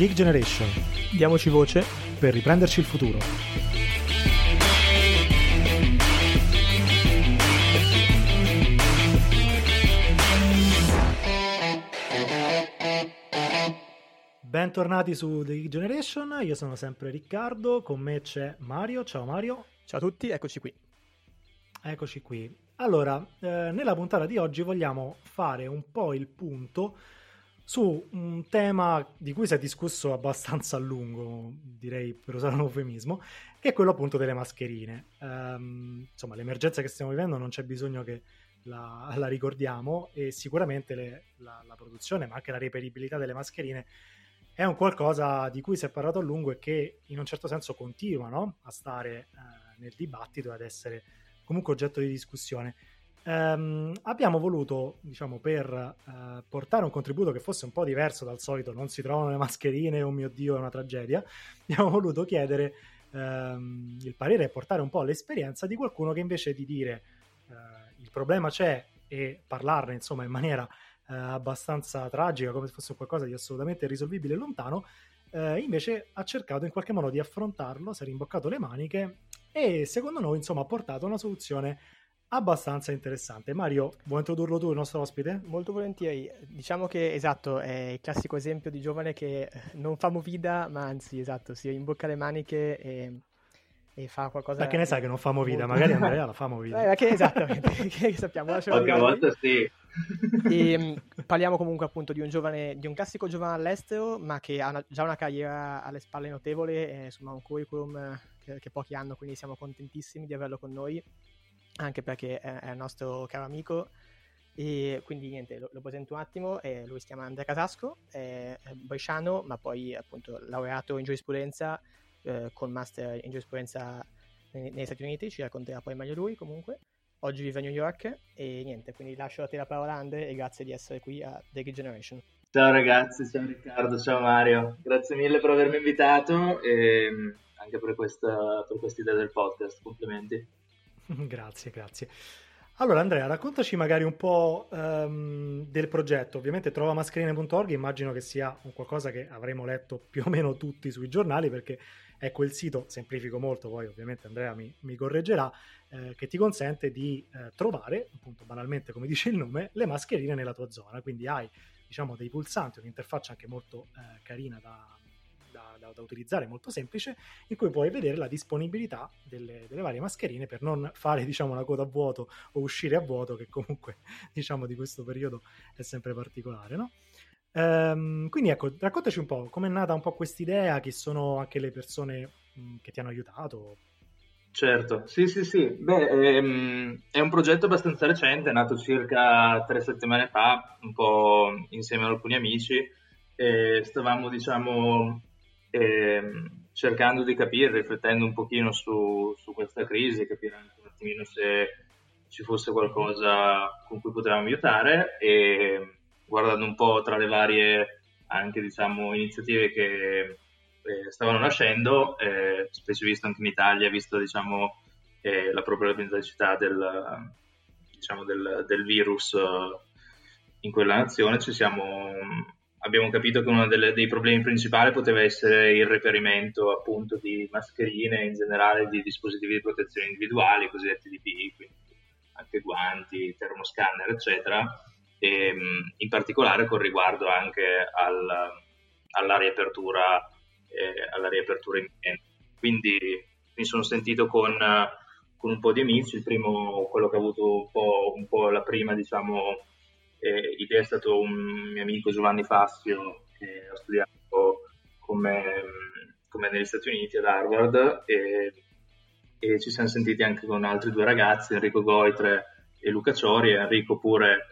Geek Generation. Diamoci voce per riprenderci il futuro. Bentornati su The Geek Generation, io sono sempre Riccardo, con me c'è Mario. Ciao Mario. Ciao a tutti, eccoci qui. Eccoci qui. Allora, eh, nella puntata di oggi vogliamo fare un po' il punto su un tema di cui si è discusso abbastanza a lungo, direi per usare un eufemismo, che è quello appunto delle mascherine. Um, insomma, l'emergenza che stiamo vivendo non c'è bisogno che la, la ricordiamo e sicuramente le, la, la, produzione, ma anche la reperibilità delle mascherine è un qualcosa di cui si è parlato a lungo e che in un certo senso continua no? a stare uh, nel dibattito e ad essere comunque oggetto di discussione. Um, abbiamo voluto, diciamo, per uh, portare un contributo che fosse un po' diverso dal solito, non si trovano le mascherine, oh mio Dio, è una tragedia, abbiamo voluto chiedere um, il parere e portare un po' l'esperienza di qualcuno che invece di dire uh, il problema c'è e parlarne, insomma, in maniera uh, abbastanza tragica, come se fosse qualcosa di assolutamente irrisolvibile e lontano, invece ha cercato in qualche modo di affrontarlo, si è rimboccato le maniche e secondo noi, insomma, ha portato una soluzione abbastanza interessante. Mario, vuoi introdurlo tu, il nostro ospite? Molto volentieri. Diciamo che esatto, è il classico esempio di giovane che non fa movida, ma anzi, esatto, si rimbocca le maniche e, e fa qualcosa. Ma che ne sai che non fa movida? Magari Andrea la fa movida. Eh, ma che esattamente, che sappiamo. Qualche volta sì. E, mm, parliamo comunque appunto di un giovane, di un classico giovane all'estero, ma che ha una, già una carriera alle spalle notevole, e, insomma un curriculum che, che pochi hanno, quindi siamo contentissimi di averlo con noi anche perché è, il nostro caro amico. E quindi niente, lo, lo presento un attimo, eh, lui si chiama Andrea Casasco, è bresciano, ma poi appunto laureato in giurisprudenza eh, con master in giurisprudenza negli, negli Stati Uniti, ci racconterà poi meglio lui comunque. Oggi vive a New York e niente, quindi lascio a te la parola Andre e grazie di essere qui a The Generation. Ciao ragazzi, ciao Riccardo, ciao Mario, grazie mille per avermi invitato e anche per questa, per questa idea del podcast, complimenti. grazie, grazie. Allora Andrea, raccontaci magari un po' um, del progetto. Ovviamente trovamascherine.org immagino che sia un qualcosa che avremo letto più o meno tutti sui giornali perché è quel sito, semplifico molto, poi ovviamente Andrea mi, mi correggerà, eh, che ti consente di eh, trovare, appunto banalmente come dice il nome, le mascherine nella tua zona. Quindi hai diciamo dei pulsanti, un'interfaccia anche molto eh, carina da, da, da, da, utilizzare, molto semplice, in cui puoi vedere la disponibilità delle, delle, varie mascherine per non fare diciamo, una coda a vuoto o uscire a vuoto, che comunque diciamo di questo periodo è sempre particolare. No? Ehm, quindi ecco, raccontaci un po' com'è nata un po' quest'idea, chi sono anche le persone che ti hanno aiutato. Certo, sì, sì, sì. Beh, ehm, è un progetto abbastanza recente, è nato circa tre settimane fa, un po' insieme ad alcuni amici. Stavamo, diciamo, ehm, cercando di capire, riflettendo un pochino su, su questa crisi, capire anche un attimino se ci fosse qualcosa con cui potevamo aiutare e guardando un po' tra le varie anche diciamo iniziative che eh, stavano nascendo, eh, specie visto anche in Italia, visto diciamo eh, la problematicità del, diciamo, del, del virus eh, in quella nazione, ci siamo abbiamo capito che uno delle, dei problemi principali poteva essere il reperimento appunto di mascherine, in generale di dispositivi di protezione individuali, cosiddetti DPI, quindi anche guanti, termoscanner, eccetera, e in particolare con riguardo anche al, alla riapertura, eh, alla riapertura imminente. Quindi mi sono sentito con, con, un po' di amici, il primo, quello che ha avuto un po', un po la prima, diciamo, eh, idea è stato un mio amico Giovanni Fassio che ha studiato come, come negli Stati Uniti ad Harvard e, e, ci siamo sentiti anche con altri due ragazzi, Enrico Goitre e Luca Ciori. Enrico pure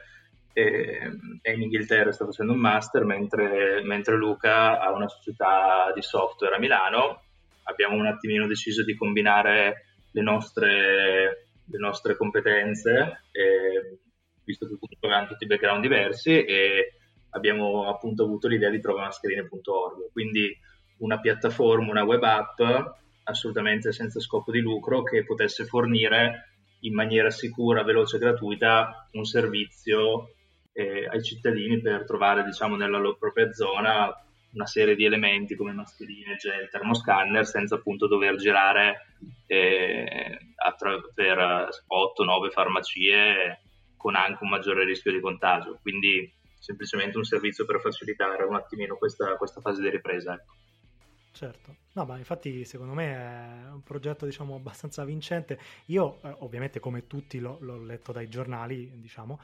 è, in Inghilterra, sta facendo un master, mentre, mentre Luca ha una società di software a Milano. Abbiamo un attimino deciso di combinare le nostre, le nostre competenze. E, visto che comunque avevamo tutti background diversi e abbiamo appunto avuto l'idea di trovamascherine.org, quindi una piattaforma, una web app assolutamente senza scopo di lucro che potesse fornire in maniera sicura, veloce e gratuita un servizio eh, ai cittadini per trovare diciamo nella loro propria zona una serie di elementi come mascherine, gel, termoscanner senza appunto dover girare eh, attra- per 8-9 farmacie con anche un maggiore rischio di contagio. Quindi semplicemente un servizio per facilitare un attimino questa, questa fase di ripresa. Ecco. Certo, no, ma infatti secondo me è un progetto diciamo abbastanza vincente. Io eh, ovviamente come tutti l'ho, l'ho, letto dai giornali, diciamo,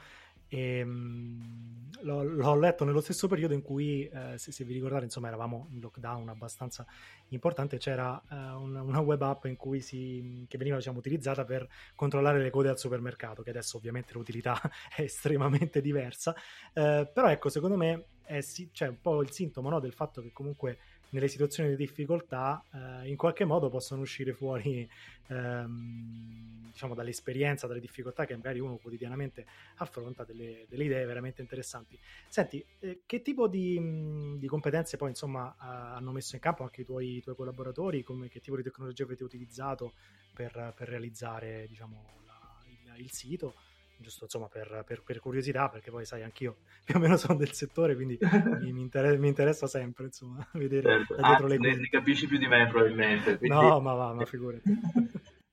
e mh, l'ho, l'ho, letto nello stesso periodo in cui, eh, se, se, vi ricordate, insomma, eravamo in lockdown abbastanza importante, c'era eh, una, una, web app in cui si, che veniva diciamo, utilizzata per controllare le code al supermercato, che adesso ovviamente l'utilità è estremamente diversa, eh, però ecco, secondo me è sì, cioè, un po' il sintomo no, del fatto che comunque nelle situazioni di difficoltà eh, in qualche modo possono uscire fuori ehm, diciamo dall'esperienza, dalle difficoltà che magari uno quotidianamente affronta delle, delle idee veramente interessanti. Senti, eh, che tipo di, di, competenze poi insomma hanno messo in campo anche i tuoi, i tuoi collaboratori, come, che tipo di tecnologia avete utilizzato per, per realizzare diciamo, la, il, il sito? Giusto insomma per, per, per, curiosità, perché poi sai, anch'io più o meno sono del settore, quindi mi, mi, interessa, mi, interessa, sempre insomma vedere certo. da dietro ah, le cose. Ne capisci più di me probabilmente. Quindi... No, ma va, ma figurati.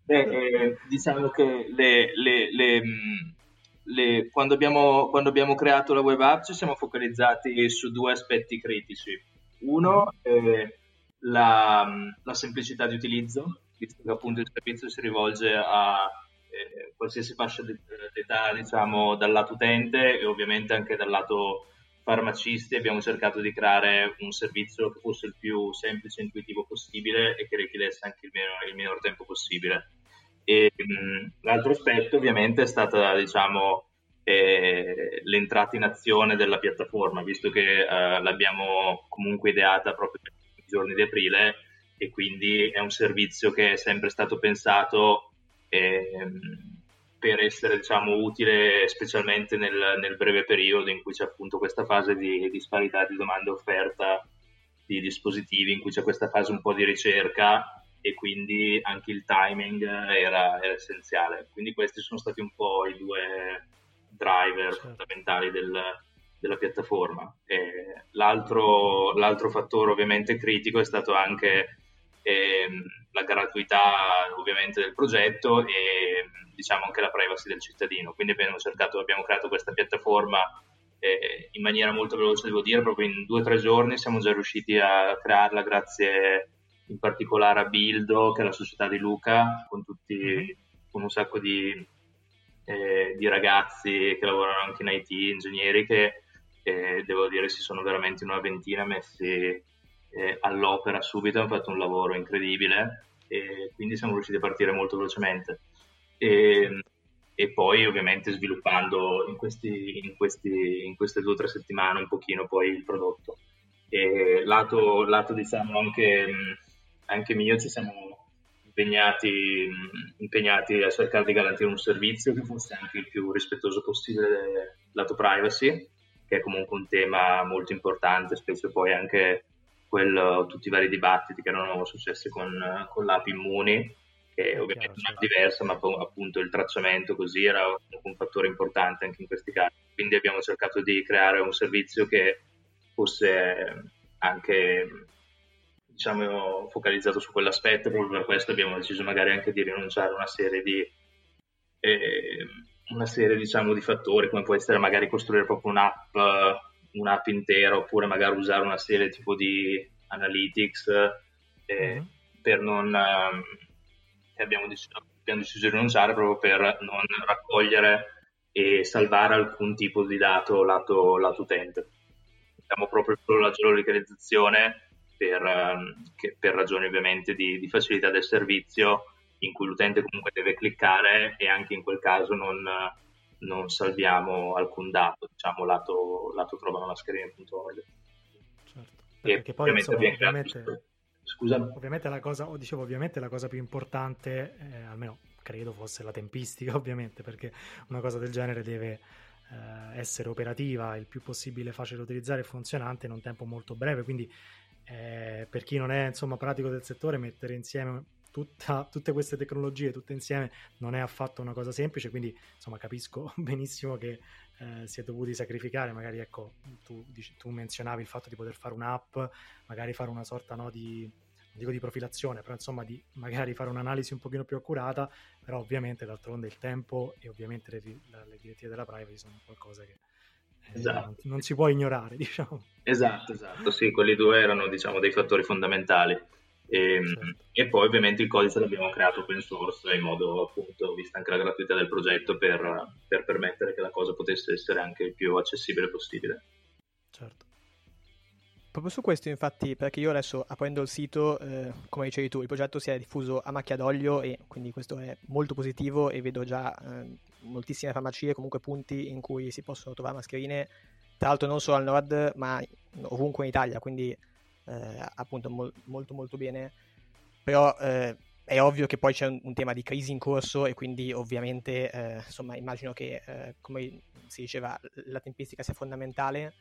Beh, eh, diciamo che le, le, le, le, quando, abbiamo, quando, abbiamo, creato la web app ci siamo focalizzati su due aspetti critici. Uno è mm. la, la semplicità di utilizzo, visto che appunto il servizio si rivolge a eh, qualsiasi fascia d'età diciamo, dal lato utente e ovviamente anche dal lato farmacisti abbiamo cercato di creare un servizio che fosse il più semplice e intuitivo possibile e che richiedesse anche il, meno, il minor tempo possibile. E, mh, l'altro aspetto ovviamente è stata diciamo, eh, l'entrata in azione della piattaforma, visto che eh, l'abbiamo comunque ideata proprio per i giorni di aprile e quindi è un servizio che è sempre stato pensato ehm, per essere diciamo, utile specialmente nel, nel, breve periodo in cui c'è appunto questa fase di disparità di domanda e offerta di dispositivi, in cui c'è questa fase un po' di ricerca e quindi anche il timing era, era essenziale. Quindi questi sono stati un po' i due driver certo. fondamentali del, della piattaforma. L'altro, l'altro, fattore ovviamente critico è stato anche ehm, la gratuità ovviamente del progetto e diciamo anche la privacy del cittadino. Quindi abbiamo cercato, abbiamo creato questa piattaforma eh, in maniera molto veloce, devo dire, proprio in due o tre giorni siamo già riusciti a crearla grazie in particolare a Bildo, che è la società di Luca, con, tutti, mm-hmm. con un sacco di, eh, di, ragazzi che lavorano anche in IT, ingegneri, che eh, devo dire si sono veramente una ventina messi eh, all'opera subito, hanno fatto un lavoro incredibile e quindi siamo riusciti a partire molto velocemente. E, e poi ovviamente sviluppando in, questi, in, questi, in, queste due o tre settimane un pochino poi il prodotto. E lato, lato diciamo anche, anche mio ci siamo impegnati, impegnati a cercare di garantire un servizio che fosse anche il più rispettoso possibile lato privacy, che è comunque un tema molto importante, spesso poi anche quello, tutti i vari dibattiti che erano successi con, con l'app Immuni, che ovviamente è diversa, ma appunto il tracciamento così era un fattore importante anche in questi casi. Quindi abbiamo cercato di creare un servizio che fosse anche diciamo, focalizzato su quell'aspetto, proprio per questo abbiamo deciso magari anche di rinunciare a una serie di, eh, una serie, diciamo, di fattori, come può essere magari costruire proprio un'app un'app intera oppure magari usare una serie tipo di analytics eh, mm-hmm. per non eh, abbiamo, deciso, abbiamo deciso di rinunciare proprio per non raccogliere e salvare alcun tipo di dato lato, lato utente. Abbiamo proprio solo la geolocalizzazione per, ehm, per ragioni ovviamente di, di, facilità del servizio in cui l'utente comunque deve cliccare e anche in quel caso non, non salviamo alcun dato, diciamo lato, lato trova mascherine.org. Certo, perché poi insomma, ovviamente, Scusa. ovviamente la cosa, o dicevo ovviamente la cosa più importante, eh, almeno credo fosse la tempistica ovviamente, perché una cosa del genere deve eh, essere operativa il più possibile facile da utilizzare e funzionante in un tempo molto breve, quindi eh, per chi non è insomma pratico del settore mettere insieme tutta, tutte queste tecnologie tutte insieme non è affatto una cosa semplice, quindi insomma capisco benissimo che eh, si è dovuti sacrificare, magari ecco, tu, dici, tu, menzionavi il fatto di poter fare un'app, magari fare una sorta no, di, dico di profilazione, però insomma di magari fare un'analisi un pochino più accurata, però ovviamente d'altronde il tempo e ovviamente le, le direttive della privacy sono qualcosa che eh, esatto. non, non, si può ignorare, diciamo. Esatto, esatto, sì, quelli due erano diciamo dei fattori fondamentali. E, ehm, e, poi ovviamente il codice l'abbiamo creato open source in modo appunto, vista anche la gratuità del progetto, per, per permettere che la cosa potesse essere anche il più accessibile possibile. Certo. Proprio su questo, infatti, perché io adesso aprendo il sito, eh, come dicevi tu, il progetto si è diffuso a macchia d'olio e quindi questo è molto positivo e vedo già eh, moltissime farmacie, comunque punti in cui si possono trovare mascherine, tra l'altro non solo al nord, ma ovunque in Italia, quindi eh, appunto mo- molto molto bene, però eh, è ovvio che poi c'è un, un, tema di crisi in corso e quindi ovviamente eh, insomma immagino che eh, come si diceva la tempistica sia fondamentale.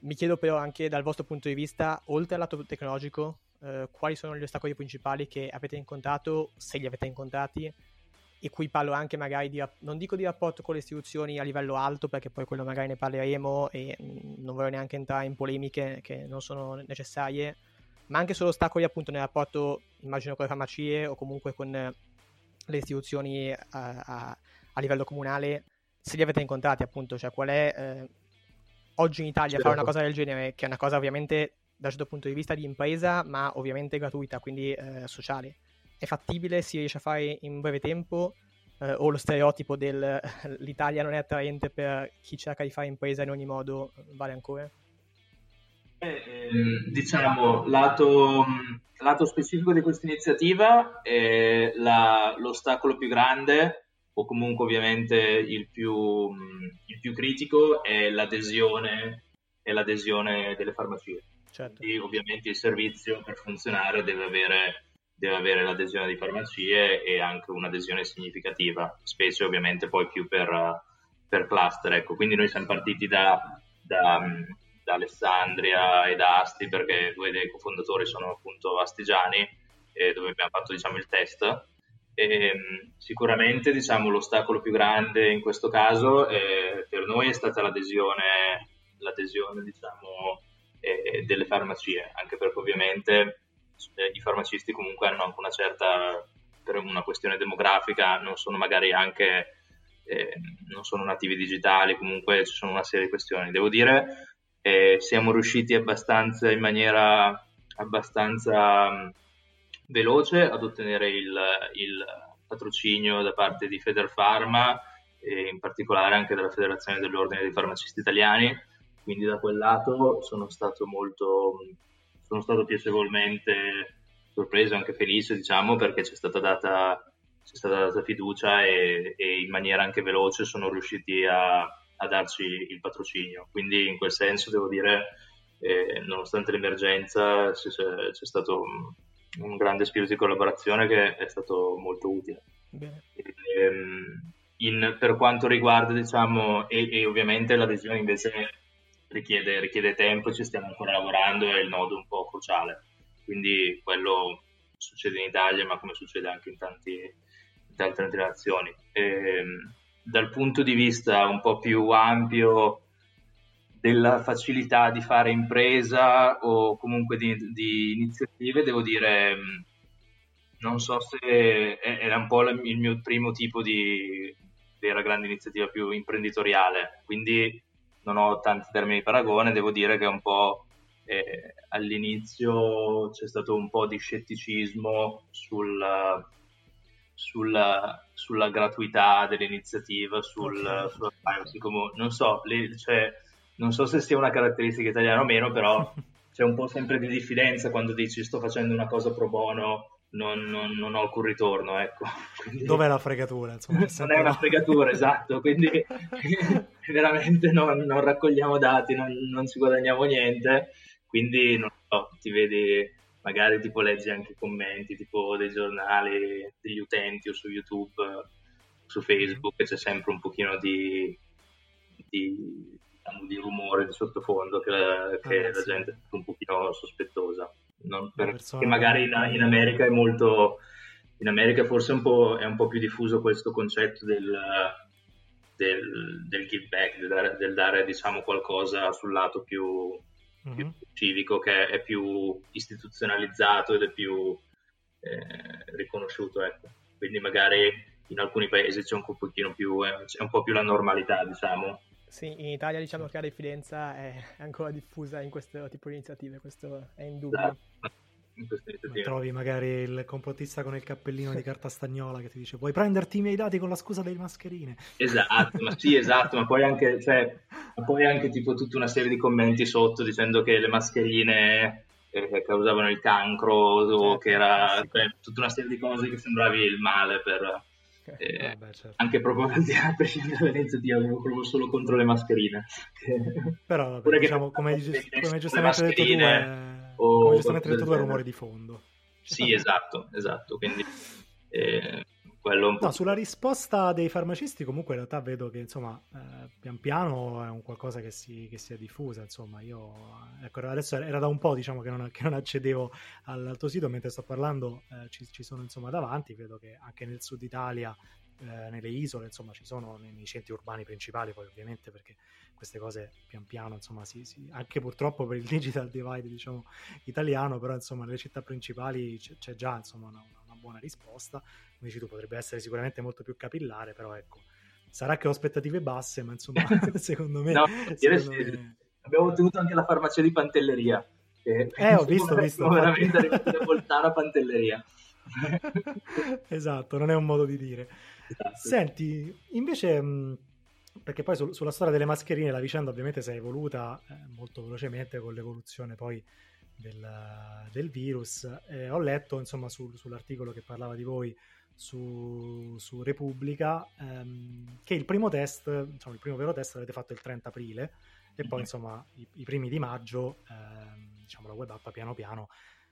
Mi chiedo però anche dal vostro punto di vista, oltre al lato tecnologico, eh, quali sono gli ostacoli principali che avete incontrato, se li avete incontrati, e qui parlo anche magari di, non dico di rapporto con le istituzioni a livello alto, perché poi quello magari ne parleremo e mm, non voglio neanche entrare in polemiche che non sono necessarie, ma anche solo ostacoli appunto nel rapporto, immagino, con le farmacie o comunque con le istituzioni a, a, a livello comunale, se li avete incontrati appunto, cioè qual è eh, oggi in Italia certo. fare una cosa del genere, che è una cosa ovviamente dal certo punto di vista di impresa, ma ovviamente gratuita, quindi eh, sociale è fattibile, si riesce a fare in breve tempo, eh, o lo stereotipo del l'Italia non è attraente per chi cerca di fare impresa in ogni modo vale ancora? Eh, ehm, diciamo, lato, lato, specifico di questa iniziativa, eh, la, l'ostacolo più grande, o comunque ovviamente il più, il più critico, è l'adesione, è l'adesione delle farmacie. Certo. Quindi, ovviamente il servizio per funzionare deve avere deve avere l'adesione di farmacie e anche un'adesione significativa, specie ovviamente poi più per, per cluster. Ecco. Quindi noi siamo partiti da, da, da, Alessandria e da Asti perché due dei cofondatori sono appunto astigiani dove abbiamo fatto diciamo, il test. E, sicuramente diciamo, l'ostacolo più grande in questo caso eh, per noi è stata l'adesione, l'adesione diciamo, eh, delle farmacie, anche perché ovviamente eh, i farmacisti comunque hanno anche una certa, per una questione demografica, non sono magari anche, eh, non sono nativi digitali, comunque ci sono una serie di questioni. Devo dire, eh, siamo riusciti abbastanza in maniera abbastanza mh, veloce ad ottenere il, il patrocinio da parte di Federpharma e in particolare anche dalla Federazione dell'Ordine dei Farmacisti Italiani, quindi da quel lato sono stato molto sono stato piacevolmente sorpreso, anche felice, diciamo, perché c'è stata data, c'è stata data fiducia e, e, in maniera anche veloce sono riusciti a, a, darci il patrocinio. Quindi in quel senso devo dire, eh, nonostante l'emergenza, c'è, c'è stato un, un, grande spirito di collaborazione che è stato molto utile. E, ehm, in, per quanto riguarda, diciamo, e, e ovviamente l'adesione invece richiede, richiede tempo, ci stiamo ancora lavorando, è il nodo un po' cruciale. Quindi quello succede in Italia, ma come succede anche in, tanti, in tante altre nazioni. E, ehm, dal punto di vista un po' più ampio della facilità di fare impresa o comunque di, di iniziative, devo dire, non so se era un po' il mio primo tipo di vera grande iniziativa più imprenditoriale, quindi non ho tanti termini di paragone, devo dire che un po' eh, all'inizio c'è stato un po' di scetticismo sul, sulla, sulla gratuità dell'iniziativa, sul, okay. sulla privacy. Come, non, so, le, cioè, non so se sia una caratteristica italiana o meno, però c'è un po' sempre di diffidenza quando dici sto facendo una cosa pro bono non, non, non, ho alcun ritorno. Ecco. Quindi, Dov'è la fregatura? Insomma, non è una fregatura, esatto, quindi veramente non, non raccogliamo dati, non, non, ci guadagniamo niente, quindi non so, ti vedi, magari tipo leggi anche i commenti tipo dei giornali, degli utenti o su YouTube, su Facebook, c'è sempre un pochino di, di, diciamo, di rumore di sottofondo che, la, che ah, la sì. gente è un pochino sospettosa non per, che magari in, in, America è molto, in America forse un è un po' più diffuso questo concetto del, del, del give back, del dare, del dare, diciamo qualcosa sul lato più, mm-hmm. più, civico che è più istituzionalizzato ed è più eh, riconosciuto. Ecco. Quindi magari in alcuni paesi c'è un pochino più, è un po' più la normalità, diciamo. Sì, in Italia diciamo che la diffidenza è ancora diffusa in questo tipo di iniziative, questo è indubbio. Esatto in queste iniziative. Trovi magari il complottista con il cappellino di carta stagnola che ti dice puoi prenderti i miei dati con la scusa delle mascherine. Esatto, ma sì, esatto, ma poi anche, cioè, poi anche tipo tutta una serie di commenti sotto dicendo che le mascherine eh, causavano il cancro o certo, che era cioè, tutta una serie di cose che sembravi il male per... Eh, Vabbè, certo. anche proprio a prescindere dall'iniziativa proprio solo contro le mascherine però vabbè, diciamo, come, come giustamente detto tu è o Come giustamente detto rumore di fondo. Sì, esatto, esatto. Quindi eh, quello No, sulla risposta dei farmacisti comunque in realtà vedo che insomma eh, pian piano è un qualcosa che si, che si, è diffusa, insomma io ecco, adesso era da un po' diciamo che non, che non accedevo al, al, tuo sito mentre sto parlando eh, ci, ci, sono insomma davanti, vedo che anche nel sud Italia eh, nelle isole, insomma, ci sono nei, nei, centri urbani principali, poi ovviamente perché queste cose pian piano, insomma, si, si, anche purtroppo per il digital divide, diciamo, italiano, però insomma, nelle città principali c'è, c'è già, insomma, una, una, buona risposta. Come dici tu, potrebbe essere sicuramente molto più capillare, però ecco, sarà che ho aspettative basse, ma insomma, secondo me... No, secondo me... Abbiamo ottenuto anche la farmacia di Pantelleria. Che eh, ho visto, ho visto. Veramente da Voltara Pantelleria. esatto, non è un modo di dire. Esatto. Senti, invece, perché poi su, sulla storia delle mascherine la vicenda ovviamente si è evoluta eh, molto velocemente con l'evoluzione poi del, del virus. Eh, ho letto insomma su, sull'articolo che parlava di voi su, su Repubblica ehm, che il primo test, diciamo il primo vero test l'avete fatto il 30 aprile e poi insomma i, i primi di maggio ehm, diciamo la web app piano piano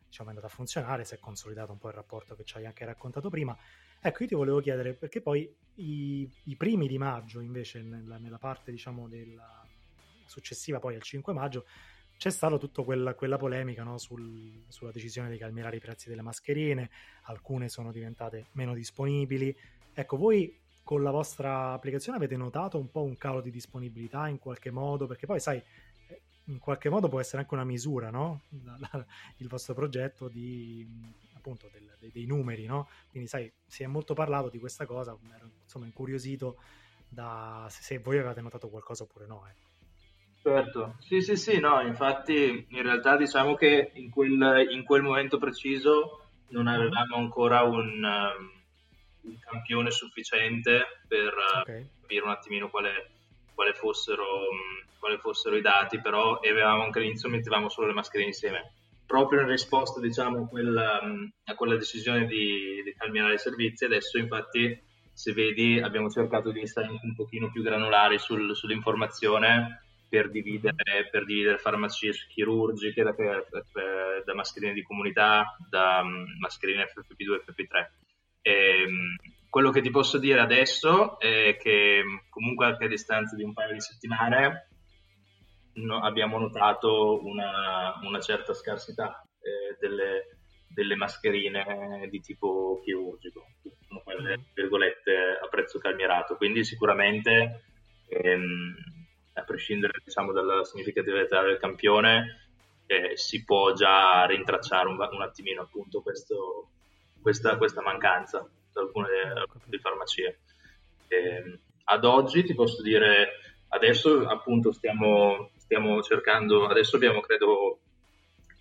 diciamo, è andata a funzionare, si è consolidato un po' il rapporto che ci hai anche raccontato prima. Ecco, io ti volevo chiedere, perché poi i, i primi di maggio, invece, nella, nella parte, diciamo, della, successiva poi al 5 maggio, c'è stata tutta quella, quella polemica no, sul, sulla decisione di calmierare i prezzi delle mascherine, alcune sono diventate meno disponibili. Ecco, voi con la vostra applicazione avete notato un po' un calo di disponibilità in qualche modo? Perché poi, sai, in qualche modo può essere anche una misura, no? La, la, il vostro progetto di appunto del, dei, dei, numeri, no? Quindi sai, si è molto parlato di questa cosa, ero insomma incuriosito da se, se voi avete notato qualcosa oppure no. Eh. Certo, sì, sì, sì, no, infatti in realtà diciamo che in quel, in quel momento preciso non avevamo ancora un, um, un campione sufficiente per okay. capire un attimino quale, quale fossero um, quali fossero i dati, però e avevamo anche all'inizio mettevamo solo le mascherine insieme. Proprio in risposta diciamo, quella, a quella decisione di, di calmierare i servizi, adesso infatti se vedi abbiamo cercato di stare un pochino più granulari sul, sull'informazione per dividere, per dividere farmacie chirurgiche da, da, mascherine di comunità, da mascherine FFP2 e FFP3. E, quello che ti posso dire adesso è che comunque anche a distanza di un paio di settimane no, abbiamo notato una, una certa scarsità eh, delle, delle, mascherine di tipo chirurgico, sono quelle mm. virgolette a prezzo calmierato, quindi sicuramente ehm, a prescindere diciamo, dalla significatività del campione eh, si può già rintracciare un, un attimino appunto questo, questa, questa, mancanza da alcune delle farmacie. Eh, ad oggi ti posso dire, adesso appunto stiamo stiamo cercando, adesso abbiamo credo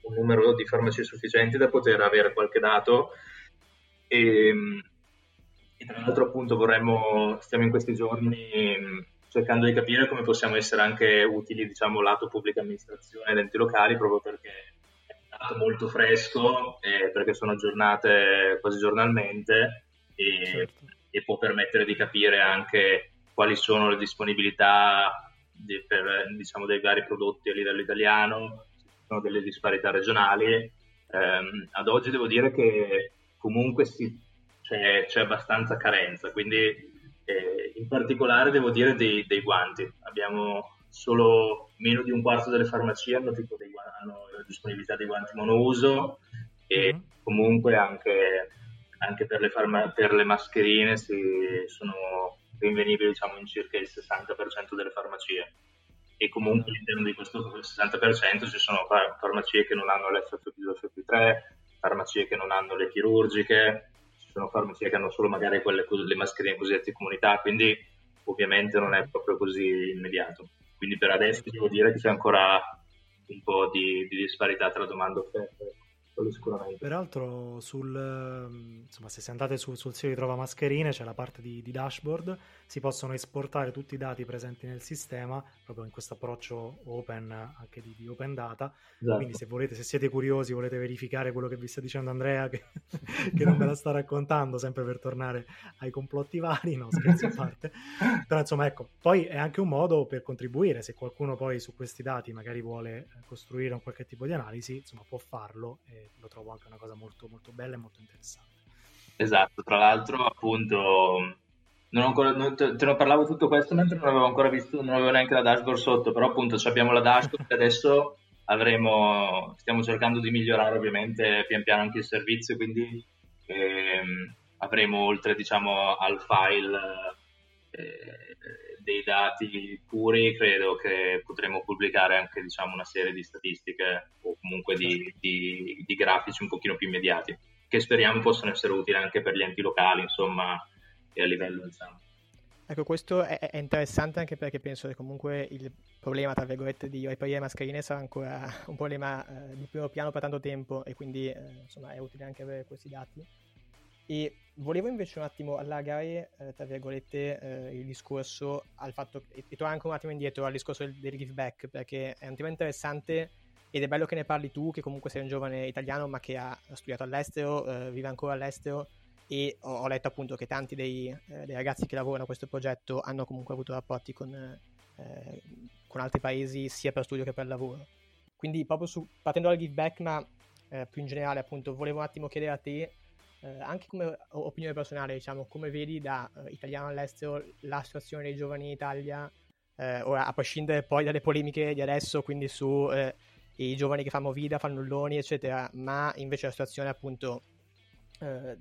un numero di farmaci sufficienti da poter avere qualche dato e, e tra l'altro appunto vorremmo, stiamo in questi giorni cercando di capire come possiamo essere anche utili diciamo lato pubblica amministrazione ed enti locali proprio perché è un dato molto fresco eh, perché sono aggiornate quasi giornalmente e, certo. e può permettere di capire anche quali sono le disponibilità di, per diciamo, dei vari prodotti a livello italiano, ci sono delle disparità regionali. Eh, ad oggi devo dire che comunque si, c'è, c'è, abbastanza carenza, quindi eh, in particolare devo dire dei, dei, guanti. Abbiamo solo meno di un quarto delle farmacie hanno, tipo dei, hanno la disponibilità di guanti monouso e mm-hmm. comunque anche anche per le, farma- per le mascherine si, sono rinvenibili diciamo, in circa il 60% delle farmacie e comunque all'interno di questo 60% ci sono far- farmacie che non hanno l'FFP2 FFP3, farmacie che non hanno le chirurgiche, ci sono farmacie che hanno solo magari quelle, le mascherine cosiddette comunità, quindi ovviamente non è proprio così immediato. Quindi per adesso devo dire che c'è ancora un po' di, di disparità tra domanda e offerta quello sicuramente. Peraltro, sul, ehm, insomma, se andate su, sul sito di Trova Mascherine c'è la parte di, di, dashboard, si possono esportare tutti i dati presenti nel sistema, proprio in questo approccio open, anche di, di open data. Esatto. Quindi se volete, se siete curiosi, volete verificare quello che vi sta dicendo Andrea, che, che non me la sta raccontando, sempre per tornare ai complotti vari, no, scherzi a parte. Però insomma, ecco, poi è anche un modo per contribuire, se qualcuno poi su questi dati magari vuole eh, costruire un qualche tipo di analisi, insomma, può farlo. E, lo trovo anche una cosa molto, molto bella e molto interessante. Esatto, tra l'altro appunto non ancora, non, te, te ne parlavo tutto questo mentre non avevo ancora visto, non avevo neanche la dashboard sotto, però appunto abbiamo la dashboard e adesso avremo, stiamo cercando di migliorare ovviamente pian piano anche il servizio, quindi ehm, avremo oltre diciamo al file eh, dei dati puri, credo che potremo pubblicare anche diciamo, una serie di statistiche o comunque di, di, di, grafici un pochino più immediati, che speriamo possano essere utili anche per gli enti locali, insomma, e a livello diciamo. Ecco, questo è, interessante anche perché penso che comunque il problema, tra virgolette, di reperire mascherine sarà ancora un problema eh, di primo piano per tanto tempo e quindi eh, insomma è utile anche avere questi dati. E volevo invece un attimo allargare, eh, tra virgolette, eh, il discorso al fatto, e, e tornare anche un attimo indietro al discorso del, del give back, perché è un tema interessante ed è bello che ne parli tu, che comunque sei un giovane italiano ma che ha studiato all'estero, eh, vive ancora all'estero e ho, letto appunto che tanti dei, eh, dei, ragazzi che lavorano a questo progetto hanno comunque avuto rapporti con, eh, con altri paesi sia per studio che per lavoro. Quindi proprio su, partendo dal give back, ma eh, più in generale appunto, volevo un attimo chiedere a te eh, anche come opinione personale, diciamo, come vedi da uh, italiano all'estero la situazione dei giovani in Italia, eh, ora a prescindere poi dalle polemiche di adesso, quindi su eh, i giovani che fanno vida, fanno nulloni, eccetera, ma invece la situazione appunto eh,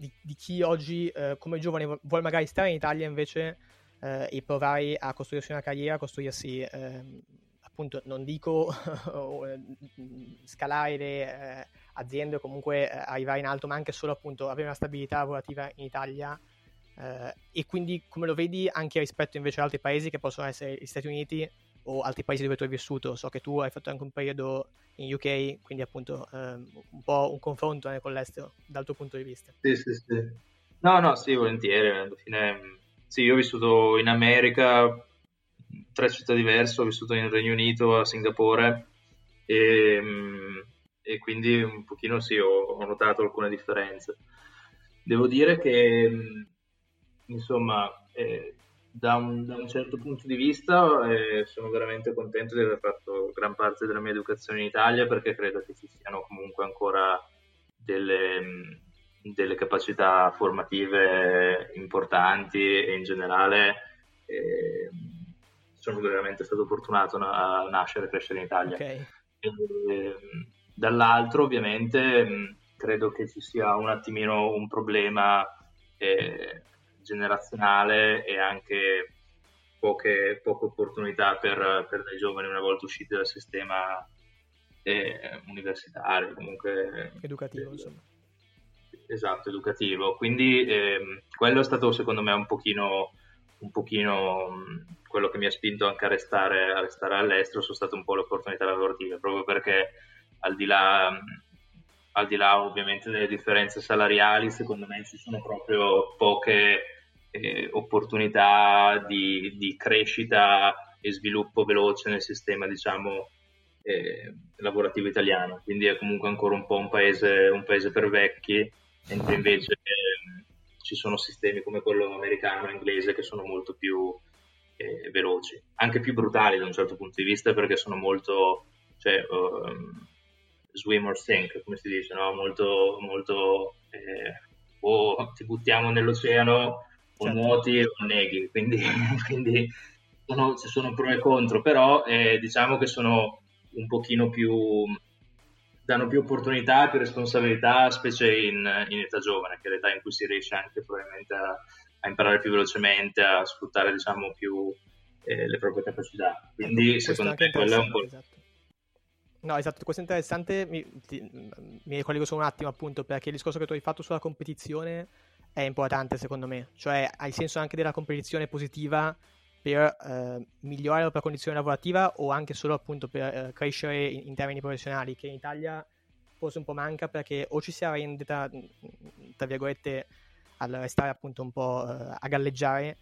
di, di, chi oggi eh, come giovane vuole magari stare in Italia invece e provare a costruirsi una carriera, costruirsi ehm, appunto non dico scalare le aziende o comunque eh, arrivare in alto, ma anche solo appunto avere una stabilità lavorativa in Italia. Eh, e quindi come lo vedi anche rispetto invece ad altri paesi che possono essere gli Stati Uniti o altri paesi dove tu hai vissuto? So che tu hai fatto anche un periodo in UK, quindi appunto ehm, un po' un confronto eh, con l'estero dal tuo punto di vista. Sì, sì, sì. No, no, sì, volentieri. Alla fine, sì, io ho vissuto in America, tre città diverse, ho vissuto in Regno Unito, a Singapore e e quindi un pochino sì, ho, ho notato alcune differenze. Devo dire che, insomma, eh, da, un, da, un, certo punto di vista eh, sono veramente contento di aver fatto gran parte della mia educazione in Italia perché credo che ci siano comunque ancora delle, delle capacità formative importanti e in generale eh, sono veramente stato fortunato a nascere e crescere in Italia. Okay. E, Dall'altro, ovviamente, credo che ci sia un attimino un problema eh, generazionale e anche poche, poche opportunità per, per, dei giovani una volta usciti dal sistema eh, universitario, comunque educativo, eh, insomma. Esatto, educativo. Quindi ehm, quello è stato secondo me un pochino, un pochino mh, quello che mi ha spinto anche a restare, a restare all'estero, sono state un po' le opportunità lavorative, proprio perché al di là, al di là ovviamente delle differenze salariali, secondo me ci sono proprio poche eh, opportunità di, di, crescita e sviluppo veloce nel sistema, diciamo, eh, lavorativo italiano. Quindi è comunque ancora un po' un paese, un paese per vecchi, mentre invece eh, ci sono sistemi come quello americano e inglese che sono molto più eh, veloci, anche più brutali da un certo punto di vista perché sono molto... Cioè, um, swim or sink, come si dice, no? molto, molto eh, o ti buttiamo nell'oceano o certo. nuoti o neghi, quindi, quindi sono, ci sono pro e contro, però eh, diciamo che sono un pochino più danno più opportunità, più responsabilità, specie in, in, età giovane, che è l'età in cui si riesce anche probabilmente a, a imparare più velocemente, a sfruttare diciamo più eh, le proprie capacità. Quindi ecco, secondo me quello è un po'... Esatto. No, esatto, questo è interessante, mi, ti, mi ricollego solo un attimo appunto perché il discorso che tu hai fatto sulla competizione è importante secondo me, cioè hai senso anche della competizione positiva per eh, migliorare la propria condizione lavorativa o anche solo appunto per eh, crescere in, in, termini professionali, che in Italia forse un po' manca perché o ci si arrende tra, tra virgolette al restare appunto un po' eh, a galleggiare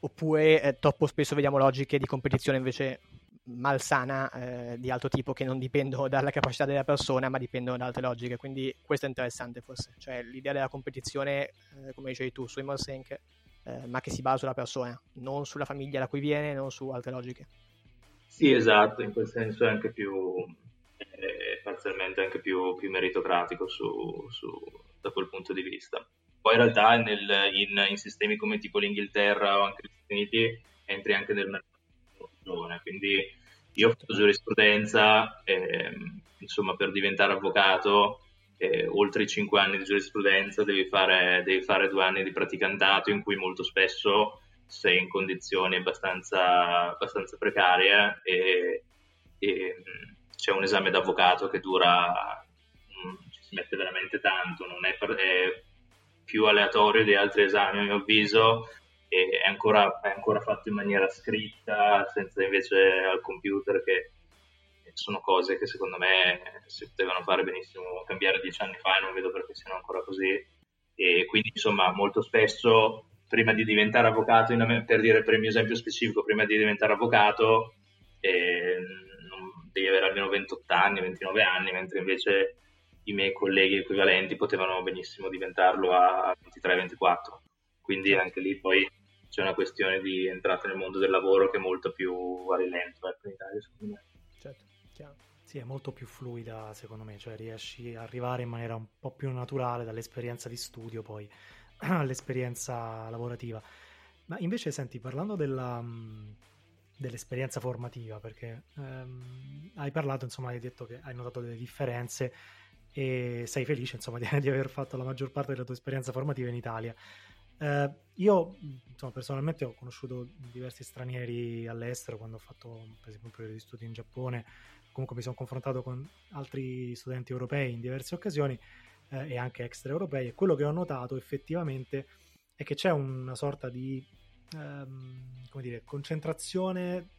oppure eh, troppo spesso vediamo logiche di competizione invece malsana eh, di altro tipo che non dipendono dalla capacità della persona ma dipendono da altre logiche. Quindi questo è interessante forse. Cioè l'idea della competizione eh, come dicevi tu su Immersync eh, ma che si basa sulla persona non sulla famiglia da cui viene non su altre logiche. Sì esatto in quel senso è anche più eh, parzialmente anche più, più meritocratico su, su, da quel punto di vista. Poi in realtà nel, in, in, sistemi come tipo l'Inghilterra o anche gli Stati Uniti entri anche nel mercato giovane, quindi io ho fatto giurisprudenza, eh, insomma per diventare avvocato, eh, oltre i 5 anni di giurisprudenza devi fare, devi fare due anni di praticantato in cui molto spesso sei in condizioni abbastanza, abbastanza precarie e, e, c'è un esame d'avvocato che dura, mm, ci si mette veramente tanto, non è, è più aleatorio di altri esami a mio avviso e è ancora, è ancora fatto in maniera scritta, senza invece al computer, che sono cose che secondo me si potevano fare benissimo cambiare dieci anni fa e non vedo perché siano ancora così. E quindi, insomma, molto spesso prima di diventare avvocato, per dire per il mio esempio specifico, prima di diventare avvocato eh, devi avere almeno 28 anni, 29 anni, mentre invece i miei colleghi equivalenti potevano benissimo diventarlo a 23-24. Quindi anche lì poi c'è una questione di entrata nel mondo del lavoro che è molto più a rilento ecco, in Italia, secondo me. Certo, chiaro. Sì, è molto più fluida secondo me, cioè riesci ad arrivare in maniera un po' più naturale dall'esperienza di studio poi all'esperienza lavorativa. Ma invece, senti, parlando della, dell'esperienza formativa, perché ehm, hai parlato, insomma, hai detto che hai notato delle differenze e sei felice, insomma, di, di aver fatto la maggior parte della tua esperienza formativa in Italia. Eh, io insomma, personalmente ho conosciuto diversi stranieri all'estero quando ho fatto per esempio un periodo di studi in Giappone, comunque mi sono confrontato con altri studenti europei in diverse occasioni eh, e anche extraeuropei e quello che ho notato effettivamente è che c'è una sorta di ehm, dire, concentrazione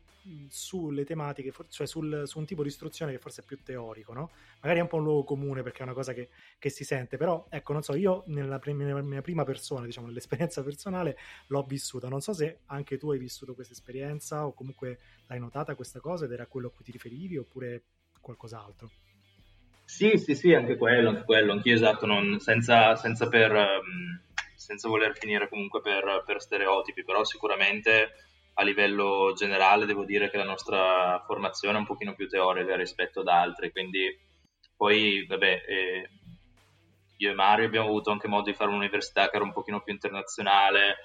sulle tematiche, cioè sul, su un tipo di istruzione che forse è più teorico, no? Magari è un po' un luogo comune perché è una cosa che, che si sente, però ecco, non so, io nella, pre- mia prima persona, diciamo, nell'esperienza personale l'ho vissuta, non so se anche tu hai vissuto questa esperienza o comunque l'hai notata questa cosa ed era quello a cui ti riferivi oppure qualcos'altro. Sì, sì, sì, anche quello, anche quello, anch'io esatto, non, senza, senza, per, senza voler finire comunque per, per stereotipi, però sicuramente a livello generale devo dire che la nostra formazione è un pochino più teorica rispetto ad altre, quindi poi vabbè, eh, io e Mario abbiamo avuto anche modo di fare un'università che era un pochino più internazionale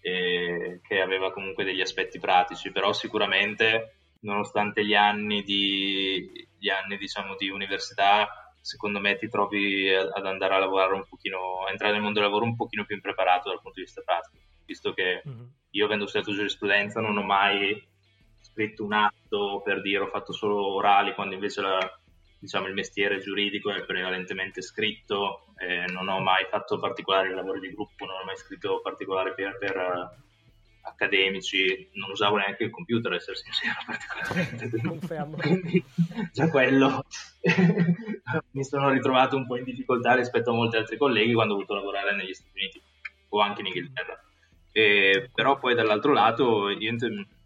e che aveva comunque degli aspetti pratici, però sicuramente nonostante gli anni di, gli anni, diciamo, di università secondo me ti trovi ad andare a lavorare un pochino, a entrare nel mondo del lavoro un pochino più impreparato dal punto di vista pratico, visto che mm-hmm io avendo studiato giurisprudenza non ho mai scritto un atto per dire ho fatto solo orali quando invece la, diciamo, il mestiere giuridico è prevalentemente scritto, eh, non ho mai fatto particolari lavori di gruppo, non ho mai scritto particolari per, per uh, accademici, non usavo neanche il computer, essere sincero, particolarmente. Quindi, già quello mi sono ritrovato un po' in difficoltà rispetto a molti altri colleghi quando ho voluto lavorare negli Stati Uniti o anche in Inghilterra. E, però poi dall'altro lato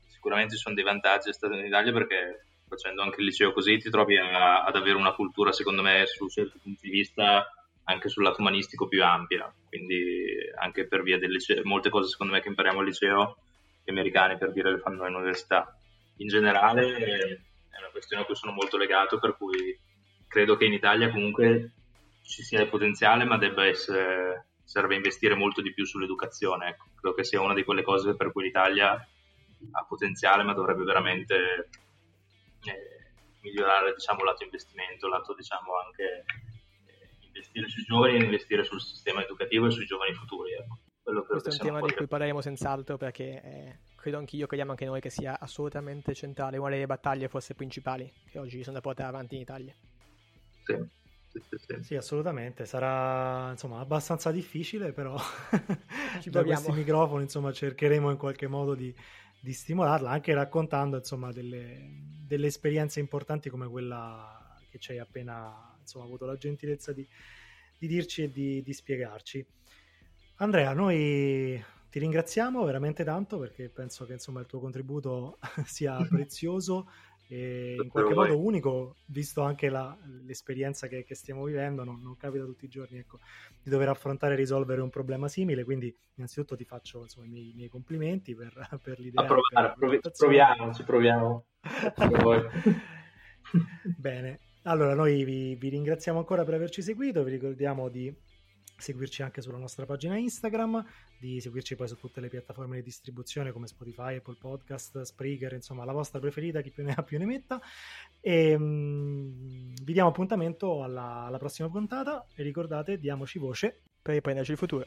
sicuramente ci sono dei vantaggi stare in Italia perché facendo anche il liceo così ti trovi a, ad avere una cultura secondo me su certi punti di vista anche sul lato umanistico più ampia. Quindi anche per via del liceo molte cose secondo me che impariamo al liceo gli americani per dire le fanno all'università in generale è una questione a cui sono molto legato per cui credo che in Italia comunque ci sia il potenziale ma debba essere serve investire molto di più sull'educazione. Ecco. Credo che sia una di quelle cose per cui l'Italia ha potenziale, ma dovrebbe veramente eh, migliorare diciamo, il lato investimento, lato diciamo, anche eh, investire sui giovani e investire sul sistema educativo e sui giovani futuri. Ecco. Questo è un tema di cui parleremo senz'altro perché eh, credo anch'io, crediamo anche noi che sia assolutamente centrale, una delle battaglie forse principali che oggi sono da portare avanti in Italia. Sì. Sì, assolutamente. Sarà insomma abbastanza difficile, però da questi microfoni insomma cercheremo in qualche modo di, di stimolarla, anche raccontando insomma delle, delle, esperienze importanti come quella che ci hai appena insomma, avuto la gentilezza di, di dirci e di, di spiegarci. Andrea, noi ti ringraziamo veramente tanto perché penso che insomma, il tuo contributo sia prezioso e in qualche modo unico, visto anche la, l'esperienza che, che, stiamo vivendo, non, non, capita tutti i giorni ecco, di dover affrontare e risolvere un problema simile, quindi innanzitutto ti faccio insomma, i, miei, i, miei, complimenti per, per l'idea. A provare, provi- proviamo, ci proviamo. Bene, allora noi vi, vi ringraziamo ancora per averci seguito, vi ricordiamo di seguirci anche sulla nostra pagina Instagram, di seguirci poi su tutte le piattaforme di distribuzione come Spotify, Apple Podcast, Spreaker, insomma la vostra preferita, chi più ne ha più ne metta. E um, vi diamo appuntamento alla, alla prossima puntata e ricordate, diamoci voce per riprenderci il futuro.